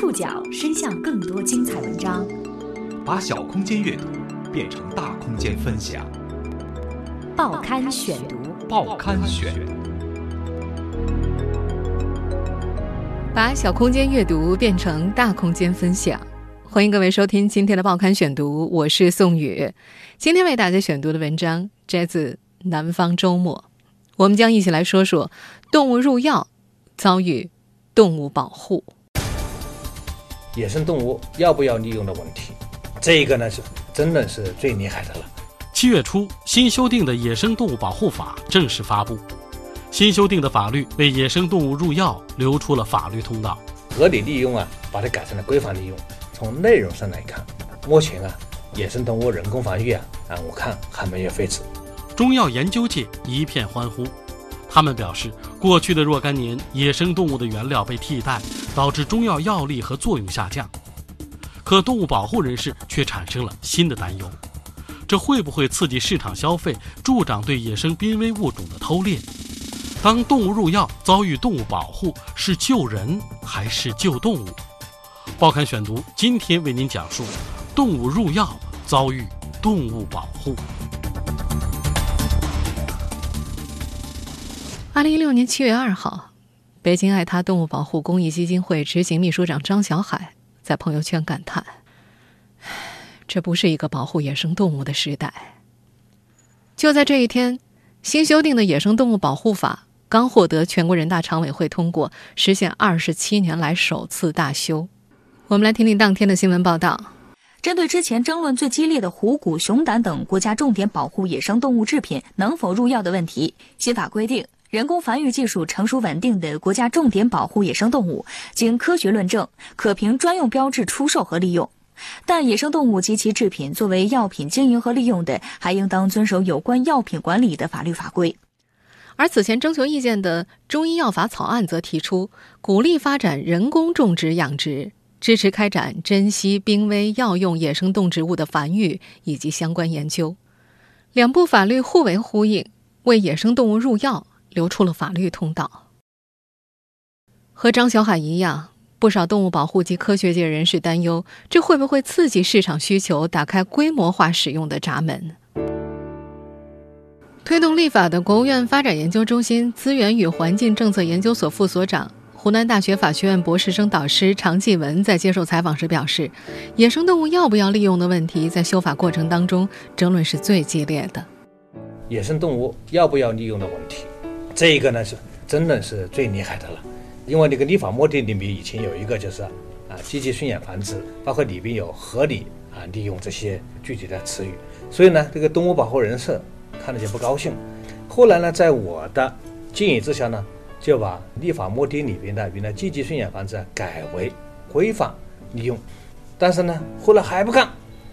触角伸向更多精彩文章，把小空间阅读变成大空间分享。报刊选读，报刊选。把小空间阅读变成大空间分享，欢迎各位收听今天的报刊选读，我是宋宇。今天为大家选读的文章摘自《南方周末》，我们将一起来说说动物入药遭遇动物保护。野生动物要不要利用的问题，这个呢是真的是最厉害的了。七月初，新修订的《野生动物保护法》正式发布。新修订的法律为野生动物入药留出了法律通道。合理利用啊，把它改成了规范利用。从内容上来看，目前啊，野生动物人工繁育啊，啊，我看还没有废止。中药研究界一片欢呼。他们表示，过去的若干年，野生动物的原料被替代，导致中药药力和作用下降。可动物保护人士却产生了新的担忧：这会不会刺激市场消费，助长对野生濒危物种的偷猎？当动物入药遭遇动物保护，是救人还是救动物？报刊选读今天为您讲述：动物入药遭遇动物保护。二零一六年七月二号，北京爱他动物保护公益基金会执行秘书长张小海在朋友圈感叹：“这不是一个保护野生动物的时代。”就在这一天，新修订的《野生动物保护法》刚获得全国人大常委会通过，实现二十七年来首次大修。我们来听听当天的新闻报道。针对之前争论最激烈的虎骨、熊胆等国家重点保护野生动物制品能否入药的问题，新法规定。人工繁育技术成熟稳定的国家重点保护野生动物，经科学论证，可凭专用标志出售和利用。但野生动物及其制品作为药品经营和利用的，还应当遵守有关药品管理的法律法规。而此前征求意见的中医药法草案则提出，鼓励发展人工种植养殖，支持开展珍稀濒危药用野生动植物的繁育以及相关研究。两部法律互为呼应，为野生动物入药。留出了法律通道。和张小海一样，不少动物保护及科学界人士担忧，这会不会刺激市场需求，打开规模化使用的闸门？推动立法的国务院发展研究中心资源与环境政策研究所副所长、湖南大学法学院博士生导师常继文在接受采访时表示：“野生动物要不要利用的问题，在修法过程当中争论是最激烈的。野生动物要不要利用的问题。”这一个呢是真的是最厉害的了，因为那个立法目的里面以前有一个就是啊积极驯养繁殖，包括里边有合理啊利用这些具体的词语，所以呢这个动物保护人士看了就不高兴。后来呢在我的建议之下呢，就把立法目的里边的原来积极驯养繁殖改为规范利用，但是呢后来还不干，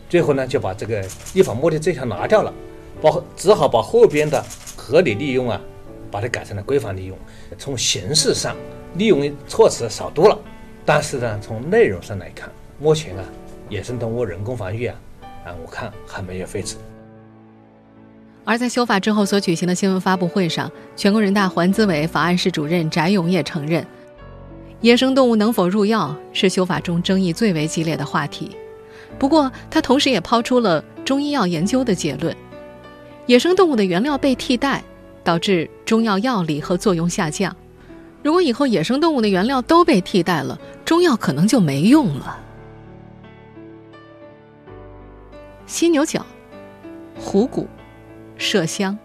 最后呢就把这个立法目的这条拿掉了，包只好把后边的合理利用啊。把它改成了规范利用，从形式上利用的措辞少多了，但是呢，从内容上来看，目前啊，野生动物人工繁育啊，啊，我看还没有废止。而在修法之后所举行的新闻发布会上，全国人大环资委法案室主任翟永业承认，野生动物能否入药是修法中争议最为激烈的话题。不过，他同时也抛出了中医药研究的结论：野生动物的原料被替代。导致中药药力和作用下降。如果以后野生动物的原料都被替代了，中药可能就没用了。犀牛角、虎骨、麝香、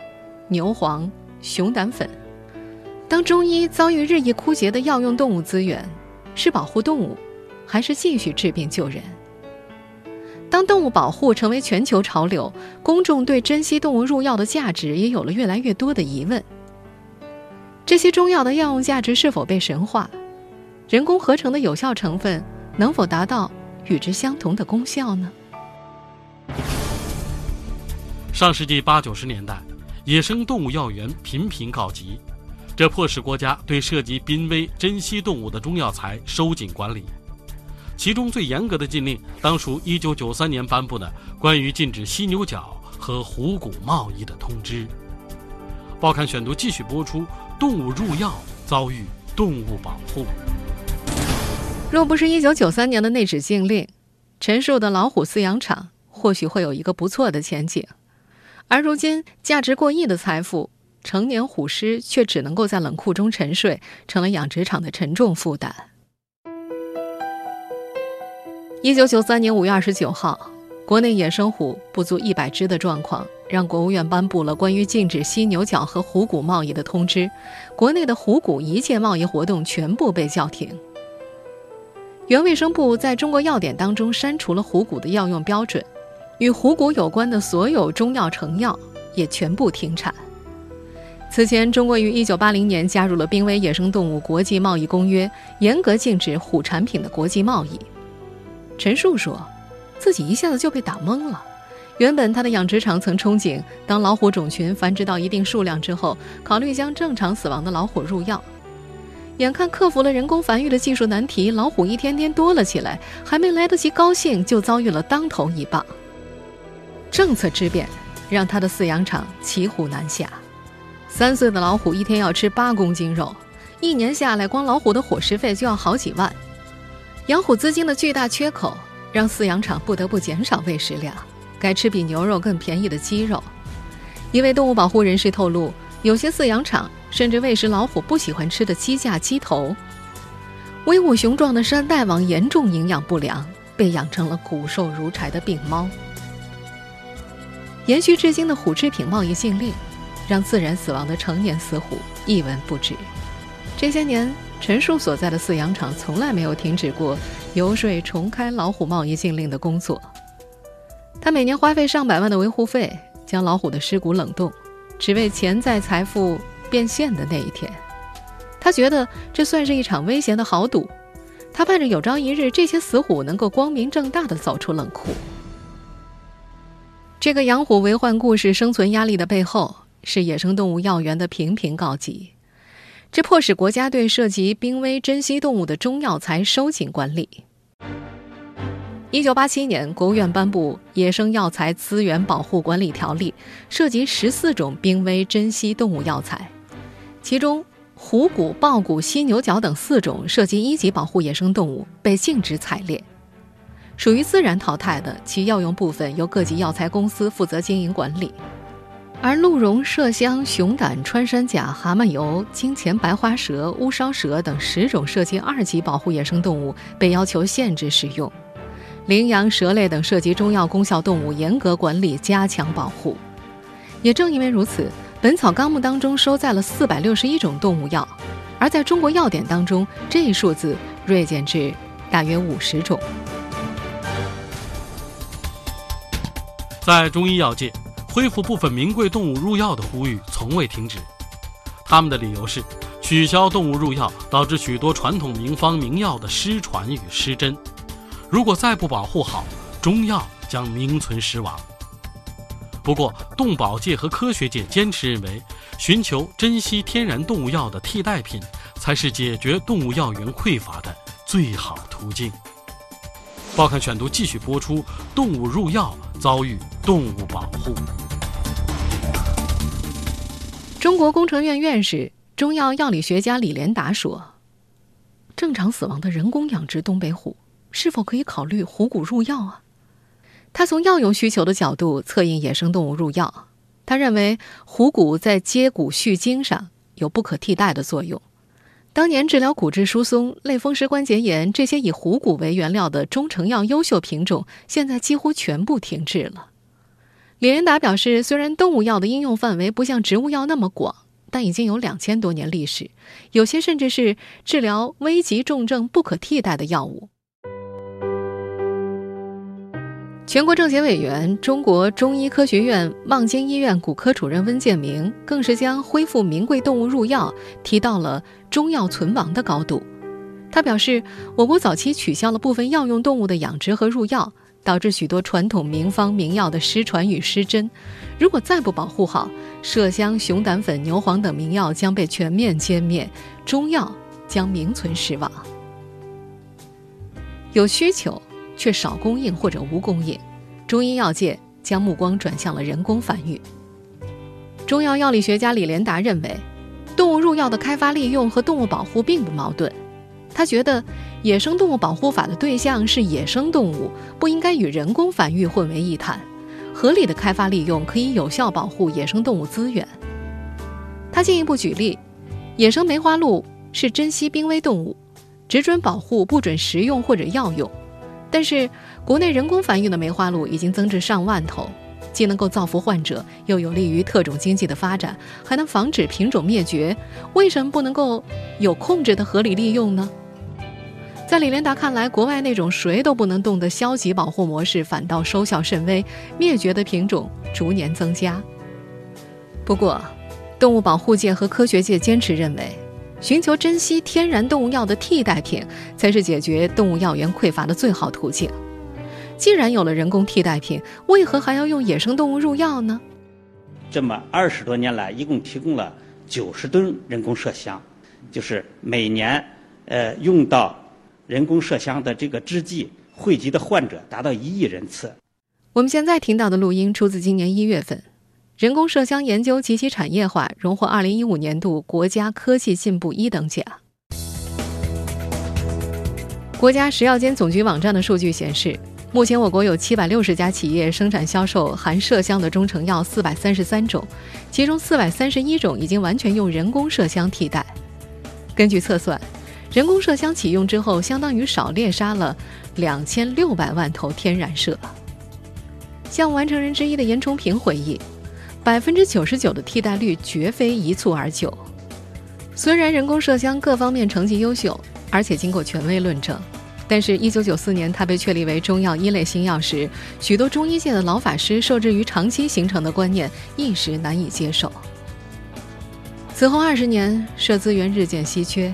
牛黄、熊胆粉，当中医遭遇日益枯竭的药用动物资源，是保护动物，还是继续治病救人？当动物保护成为全球潮流，公众对珍稀动物入药的价值也有了越来越多的疑问。这些中药的药用价值是否被神化？人工合成的有效成分能否达到与之相同的功效呢？上世纪八九十年代，野生动物药源频频告急，这迫使国家对涉及濒危珍稀动物的中药材收紧管理。其中最严格的禁令，当属1993年颁布的关于禁止犀牛角和虎骨贸易的通知。报刊选读继续播出：动物入药遭遇动物保护。若不是1993年的内指禁令，陈树的老虎饲养场或许会有一个不错的前景。而如今，价值过亿的财富，成年虎狮却只能够在冷库中沉睡，成了养殖场的沉重负担。1993年5月29号，国内野生虎不足100只的状况。让国务院颁布了关于禁止犀牛角和虎骨贸易的通知，国内的虎骨一切贸易活动全部被叫停。原卫生部在中国药典当中删除了虎骨的药用标准，与虎骨有关的所有中药成药也全部停产。此前，中国于1980年加入了《濒危野生动物国际贸易公约》，严格禁止虎产品的国际贸易。陈树说，自己一下子就被打懵了。原本他的养殖场曾憧憬，当老虎种群繁殖到一定数量之后，考虑将正常死亡的老虎入药。眼看克服了人工繁育的技术难题，老虎一天天多了起来，还没来得及高兴，就遭遇了当头一棒。政策之变让他的饲养场骑虎难下。三岁的老虎一天要吃八公斤肉，一年下来，光老虎的伙食费就要好几万。养虎资金的巨大缺口让饲养场不得不减少喂食量。改吃比牛肉更便宜的鸡肉。一位动物保护人士透露，有些饲养场甚至喂食老虎不喜欢吃的鸡架、鸡头。威武雄壮的山大王严重营养不良，被养成了骨瘦如柴的病猫。延续至今的虎制品贸易禁令，让自然死亡的成年死虎一文不值。这些年，陈树所在的饲养场从来没有停止过游说重开老虎贸易禁令的工作。他每年花费上百万的维护费，将老虎的尸骨冷冻，只为潜在财富变现的那一天。他觉得这算是一场危险的豪赌。他盼着有朝一日，这些死虎能够光明正大的走出冷库。这个养虎为患故事生存压力的背后，是野生动物药源的频频告急，这迫使国家对涉及濒危珍稀动物的中药材收紧管理。一九八七年，国务院颁布《野生药材资源保护管理条例》，涉及十四种濒危珍稀动物药材，其中虎骨、豹骨、犀牛角等四种涉及一级保护野生动物被禁止采猎，属于自然淘汰的，其药用部分由各级药材公司负责经营管理。而鹿茸、麝香、熊胆、穿山甲、蛤蟆油、金钱白花蛇、乌梢蛇等十种涉及二级保护野生动物被要求限制使用。羚羊、蛇类等涉及中药功效动物严格管理，加强保护。也正因为如此，《本草纲目》当中收载了四百六十一种动物药，而在中国药典当中，这一数字锐减至大约五十种。在中医药界，恢复部分名贵动物入药的呼吁从未停止。他们的理由是，取消动物入药导致许多传统名方名药的失传与失真。如果再不保护好，中药将名存实亡。不过，动保界和科学界坚持认为，寻求珍稀天然动物药的替代品，才是解决动物药源匮乏的最好途径。报刊选读继续播出：动物入药遭遇动物保护。中国工程院院士、中药药理学家李连达说：“正常死亡的人工养殖东北虎。”是否可以考虑虎骨入药啊？他从药用需求的角度策应野生动物入药。他认为虎骨在接骨续筋上有不可替代的作用。当年治疗骨质疏松、类风湿关节炎这些以虎骨为原料的中成药优秀品种，现在几乎全部停滞了。李仁达表示，虽然动物药的应用范围不像植物药那么广，但已经有两千多年历史，有些甚至是治疗危急重症不可替代的药物。全国政协委员、中国中医科学院望京医院骨科主任温建明更是将恢复名贵动物入药提到了中药存亡的高度。他表示，我国早期取消了部分药用动物的养殖和入药，导致许多传统名方名药的失传与失真。如果再不保护好，麝香、熊胆粉、牛黄等名药将被全面歼灭，中药将名存实亡。有需求。却少供应或者无供应，中医药界将目光转向了人工繁育。中药药理学家李连达认为，动物入药的开发利用和动物保护并不矛盾。他觉得野生动物保护法的对象是野生动物，不应该与人工繁育混为一谈。合理的开发利用可以有效保护野生动物资源。他进一步举例，野生梅花鹿是珍稀濒危动物，只准保护，不准食用或者药用。但是国内人工繁育的梅花鹿已经增至上万头，既能够造福患者，又有利于特种经济的发展，还能防止品种灭绝。为什么不能够有控制的合理利用呢？在李连达看来，国外那种谁都不能动的消极保护模式反倒收效甚微，灭绝的品种逐年增加。不过，动物保护界和科学界坚持认为，寻求珍稀天然动物药的替代品才是解决动物药源匮乏的最好途径。既然有了人工替代品，为何还要用野生动物入药呢？这么二十多年来，一共提供了九十吨人工麝香，就是每年，呃，用到。人工麝香的这个制剂惠及的患者达到一亿人次。我们现在听到的录音出自今年一月份，人工麝香研究及其产业化荣获二零一五年度国家科技进步一等奖。国家食药监总局网站的数据显示，目前我国有七百六十家企业生产销售含麝香的中成药四百三十三种，其中四百三十一种已经完全用人工麝香替代。根据测算。人工麝香启用之后，相当于少猎杀了两千六百万头天然麝。项目完成人之一的严崇平回忆，百分之九十九的替代率绝非一蹴而就。虽然人工麝香各方面成绩优秀，而且经过权威论证，但是，一九九四年它被确立为中药一类新药时，许多中医界的老法师受制于长期形成的观念，一时难以接受。此后二十年，麝资源日渐稀缺。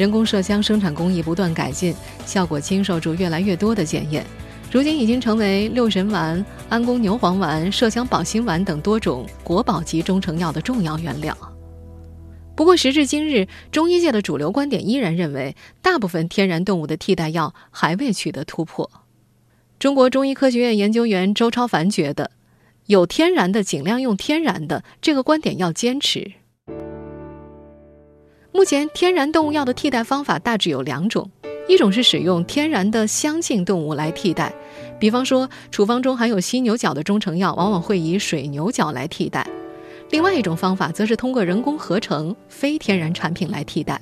人工麝香生产工艺不断改进，效果经受住越来越多的检验，如今已经成为六神丸、安宫牛黄丸、麝香保心丸等多种国宝级中成药的重要原料。不过，时至今日，中医界的主流观点依然认为，大部分天然动物的替代药还未取得突破。中国中医科学院研究员周超凡觉得，有天然的尽量用天然的这个观点要坚持。目前，天然动物药的替代方法大致有两种：一种是使用天然的香性动物来替代，比方说处方中含有犀牛角的中成药，往往会以水牛角来替代；另外一种方法则是通过人工合成非天然产品来替代。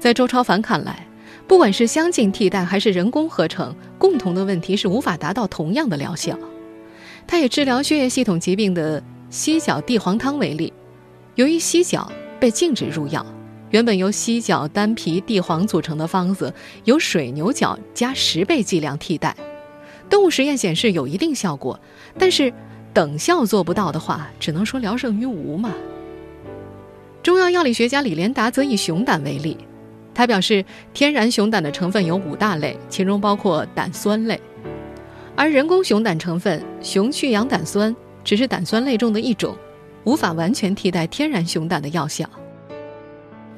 在周超凡看来，不管是香精替代还是人工合成，共同的问题是无法达到同样的疗效。他以治疗血液系统疾病的犀角地黄汤为例，由于犀角。被禁止入药。原本由犀角、丹皮、地黄组成的方子，由水牛角加十倍剂量替代。动物实验显示有一定效果，但是等效做不到的话，只能说聊胜于无嘛。中药药理学家李连达则以熊胆为例，他表示，天然熊胆的成分有五大类，其中包括胆酸类，而人工熊胆成分熊去氧胆酸只是胆酸类中的一种。无法完全替代天然熊胆的药效。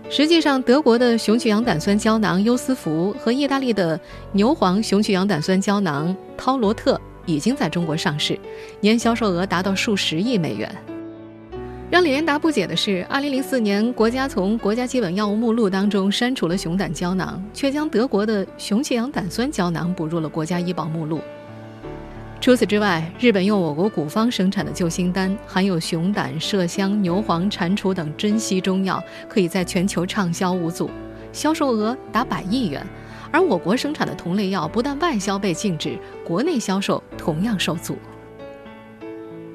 实际上，德国的熊去氧胆酸胶囊优思福和意大利的牛黄熊去氧胆酸胶囊涛罗特已经在中国上市，年销售额达到数十亿美元。让李连达不解的是，2004年国家从国家基本药物目录当中删除了熊胆胶囊，却将德国的熊去氧胆酸胶囊补入了国家医保目录。除此之外，日本用我国古方生产的救心丹，含有熊胆、麝香、牛黄、蟾蜍等珍稀中药，可以在全球畅销无阻，销售额达百亿元。而我国生产的同类药，不但外销被禁止，国内销售同样受阻。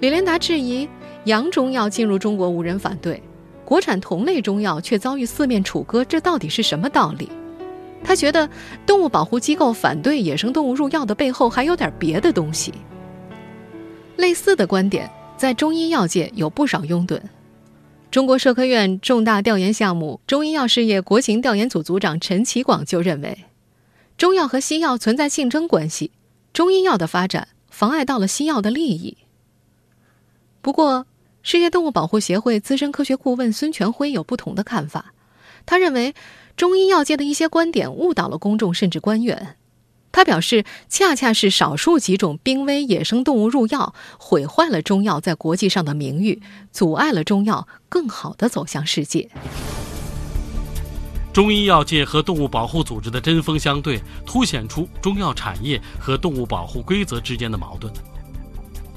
李连达质疑，洋中药进入中国无人反对，国产同类中药却遭遇四面楚歌，这到底是什么道理？他觉得动物保护机构反对野生动物入药的背后还有点别的东西。类似的观点在中医药界有不少拥趸。中国社科院重大调研项目中医药事业国情调研组组长陈其广就认为，中药和西药存在竞争关系，中医药的发展妨碍到了西药的利益。不过，世界动物保护协会资深科学顾问孙全辉有不同的看法，他认为。中医药界的一些观点误导了公众，甚至官员。他表示，恰恰是少数几种濒危野生动物入药，毁坏了中药在国际上的名誉，阻碍了中药更好的走向世界。中医药界和动物保护组织的针锋相对，凸显出中药产业和动物保护规则之间的矛盾。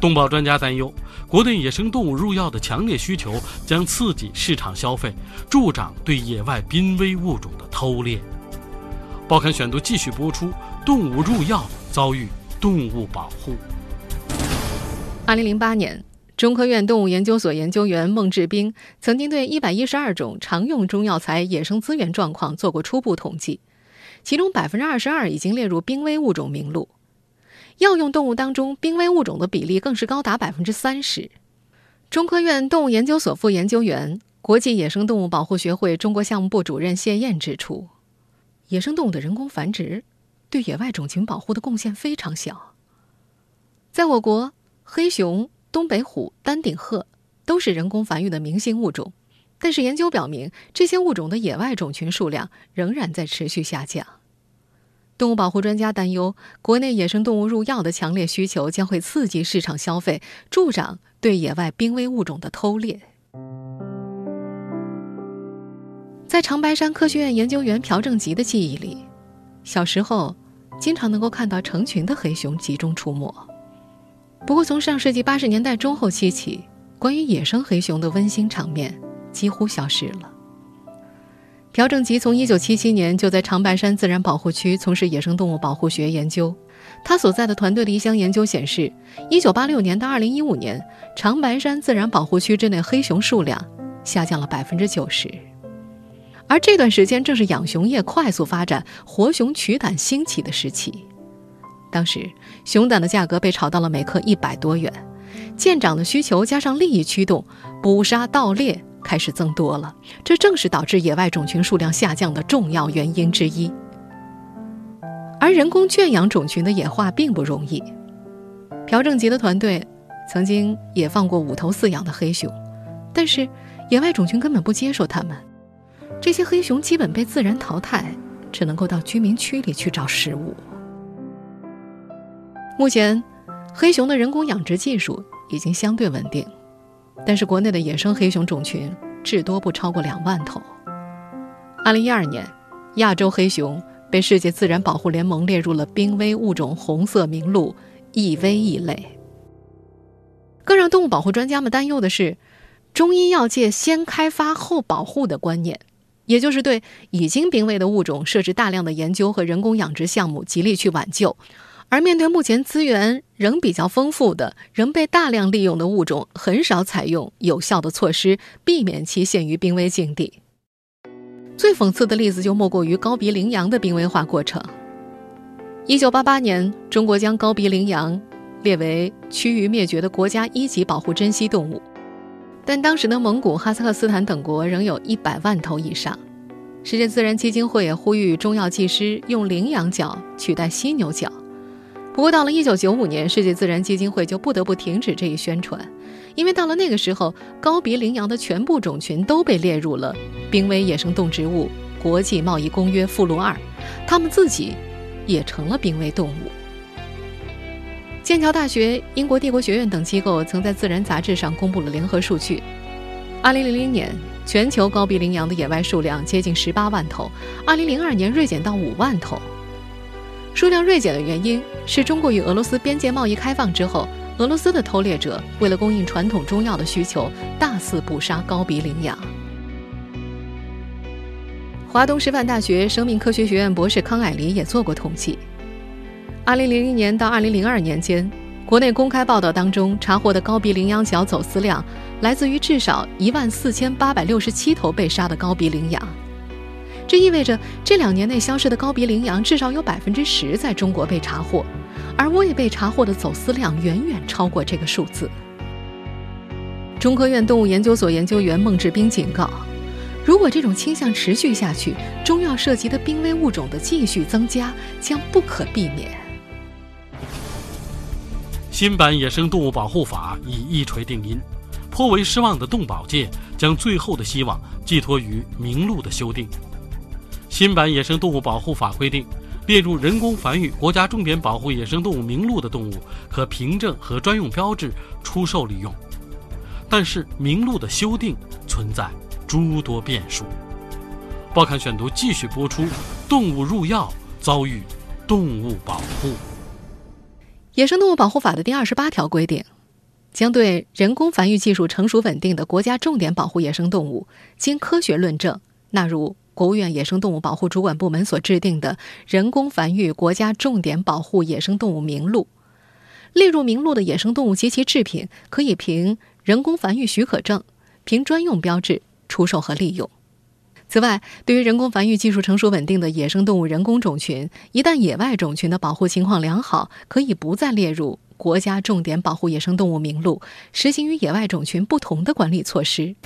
动保专家担忧，国内野生动物入药的强烈需求将刺激市场消费，助长对野外濒危物种的偷猎。报刊选读继续播出：动物入药遭遇动物保护。二零零八年。中科院动物研究所研究员孟志斌曾经对一百一十二种常用中药材野生资源状况做过初步统计，其中百分之二十二已经列入濒危物种名录。药用动物当中，濒危物种的比例更是高达百分之三十。中科院动物研究所副研究员、国际野生动物保护学会中国项目部主任谢燕指出，野生动物的人工繁殖对野外种群保护的贡献非常小。在我国，黑熊。东北虎、丹顶鹤都是人工繁育的明星物种，但是研究表明，这些物种的野外种群数量仍然在持续下降。动物保护专家担忧，国内野生动物入药的强烈需求将会刺激市场消费，助长对野外濒危物种的偷猎。在长白山科学院研究员朴正吉的记忆里，小时候经常能够看到成群的黑熊集中出没。不过，从上世纪八十年代中后期起，关于野生黑熊的温馨场面几乎消失了。朴正吉从一九七七年就在长白山自然保护区从事野生动物保护学研究。他所在的团队的一项研究显示，一九八六年到二零一五年，长白山自然保护区之内黑熊数量下降了百分之九十。而这段时间正是养熊业快速发展、活熊取胆兴起的时期。当时，熊胆的价格被炒到了每克一百多元，见长的需求加上利益驱动，捕杀盗猎开始增多了。这正是导致野外种群数量下降的重要原因之一。而人工圈养种群的演化并不容易。朴正吉的团队曾经也放过五头饲养的黑熊，但是野外种群根本不接受它们，这些黑熊基本被自然淘汰，只能够到居民区里去找食物。目前，黑熊的人工养殖技术已经相对稳定，但是国内的野生黑熊种群至多不超过两万头。二零一二年，亚洲黑熊被世界自然保护联盟列入了濒危物种红色名录，易危易类。更让动物保护专家们担忧的是，中医药界先开发后保护的观念，也就是对已经濒危的物种设置大量的研究和人工养殖项目，极力去挽救。而面对目前资源仍比较丰富的、仍被大量利用的物种，很少采用有效的措施避免其陷于濒危境地。最讽刺的例子就莫过于高鼻羚羊的濒危化过程。一九八八年，中国将高鼻羚羊列为趋于灭绝的国家一级保护珍稀动物，但当时的蒙古、哈萨克斯坦等国仍有一百万头以上。世界自然基金会也呼吁中药技师用羚羊角取代犀牛角。不过，到了一九九五年，世界自然基金会就不得不停止这一宣传，因为到了那个时候，高鼻羚羊的全部种群都被列入了《濒危野生动植物国际贸易公约》附录二，它们自己也成了濒危动物。剑桥大学、英国帝国学院等机构曾在《自然》杂志上公布了联合数据：二零零零年，全球高鼻羚羊的野外数量接近十八万头；二零零二年，锐减到五万头。数量锐减的原因是中国与俄罗斯边界贸易开放之后，俄罗斯的偷猎者为了供应传统中药的需求，大肆捕杀高鼻羚羊。华东师范大学生命科学学院博士康霭黎也做过统计：2000年到2002年间，国内公开报道当中查获的高鼻羚羊角走私量，来自于至少1万4867头被杀的高鼻羚羊。这意味着这两年内消失的高鼻羚羊至少有百分之十在中国被查获，而未被查获的走私量远远超过这个数字。中科院动物研究所研究员孟志斌警告：如果这种倾向持续下去，中药涉及的濒危物种的继续增加将不可避免。新版野生动物保护法已一锤定音，颇为失望的动保界将最后的希望寄托于名录的修订。新版野生动物保护法规定，列入人工繁育国家重点保护野生动物名录的动物，可凭证和专用标志出售利用。但是，名录的修订存在诸多变数。报刊选读继续播出：动物入药遭遇动物保护。野生动物保护法的第二十八条规定，将对人工繁育技术成熟稳定的国家重点保护野生动物，经科学论证纳入国务院野生动物保护主管部门所制定的人工繁育国家重点保护野生动物名录。列入名录的野生动物及其制品，可以凭人工繁育许可证、凭专用标志出售和利用。此外，对于人工繁育技术成熟稳定的野生动物人工种群，一旦野外种群的保护情况良好，可以不再列入国家重点保护野生动物名录，实行与野外种群不同的管理措施。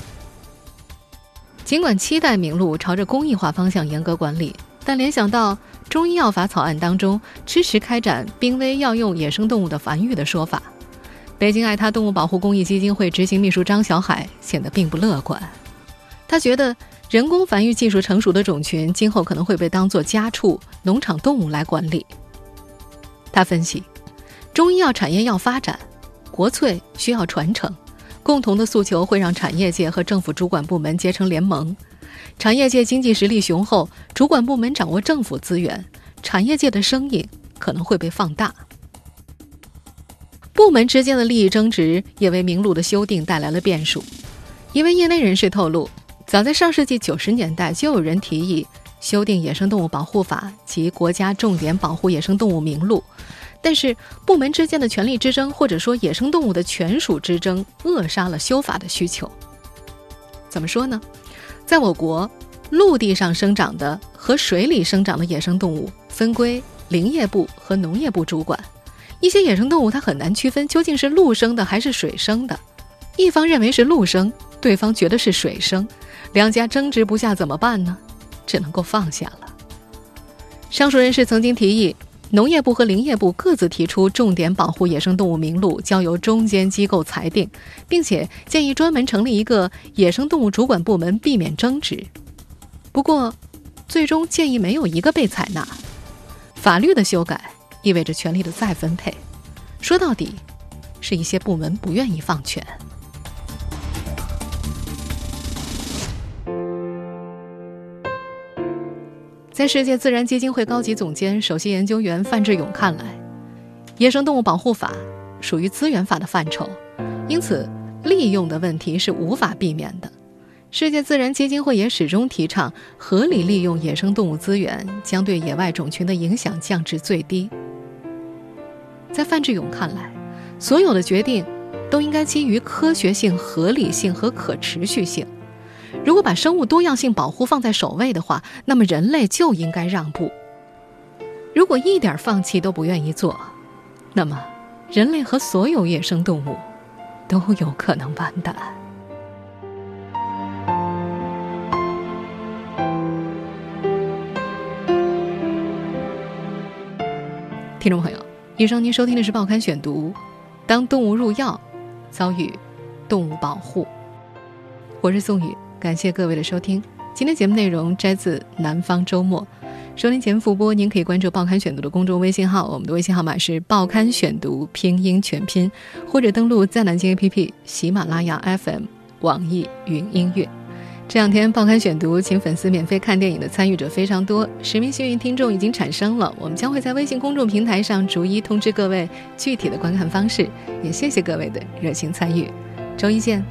尽管期待名录朝着公益化方向严格管理，但联想到中医药法草案当中支持开展濒危药用野生动物的繁育的说法，北京爱他动物保护公益基金会执行秘书张小海显得并不乐观。他觉得。人工繁育技术成熟的种群，今后可能会被当作家畜、农场动物来管理。他分析，中医药产业要发展，国粹需要传承，共同的诉求会让产业界和政府主管部门结成联盟。产业界经济实力雄厚，主管部门掌握政府资源，产业界的声音可能会被放大。部门之间的利益争执也为名录的修订带来了变数。一位业内人士透露。早在上世纪九十年代，就有人提议修订《野生动物保护法》及国家重点保护野生动物名录，但是部门之间的权力之争，或者说野生动物的权属之争，扼杀了修法的需求。怎么说呢？在我国，陆地上生长的和水里生长的野生动物分归林业部和农业部主管，一些野生动物它很难区分究竟是陆生的还是水生的，一方认为是陆生，对方觉得是水生。两家争执不下怎么办呢？只能够放下了。上述人士曾经提议，农业部和林业部各自提出重点保护野生动物名录，交由中间机构裁定，并且建议专门成立一个野生动物主管部门，避免争执。不过，最终建议没有一个被采纳。法律的修改意味着权力的再分配，说到底，是一些部门不愿意放权。在世界自然基金会高级总监、首席研究员范志勇看来，野生动物保护法属于资源法的范畴，因此利用的问题是无法避免的。世界自然基金会也始终提倡合理利用野生动物资源，将对野外种群的影响降至最低。在范志勇看来，所有的决定都应该基于科学性、合理性和可持续性。如果把生物多样性保护放在首位的话，那么人类就应该让步。如果一点放弃都不愿意做，那么人类和所有野生动物都有可能完蛋。听众朋友，以上您收听的是《报刊选读》，当动物入药，遭遇动物保护。我是宋宇。感谢各位的收听，今天节目内容摘自《南方周末》。收听前复播，您可以关注《报刊选读》的公众微信号，我们的微信号码是“报刊选读”拼音全拼，或者登录在南京 APP、喜马拉雅 FM、网易云音乐。这两天《报刊选读》请粉丝免费看电影的参与者非常多，十名幸运听众已经产生了，我们将会在微信公众平台上逐一通知各位具体的观看方式。也谢谢各位的热情参与，周一见。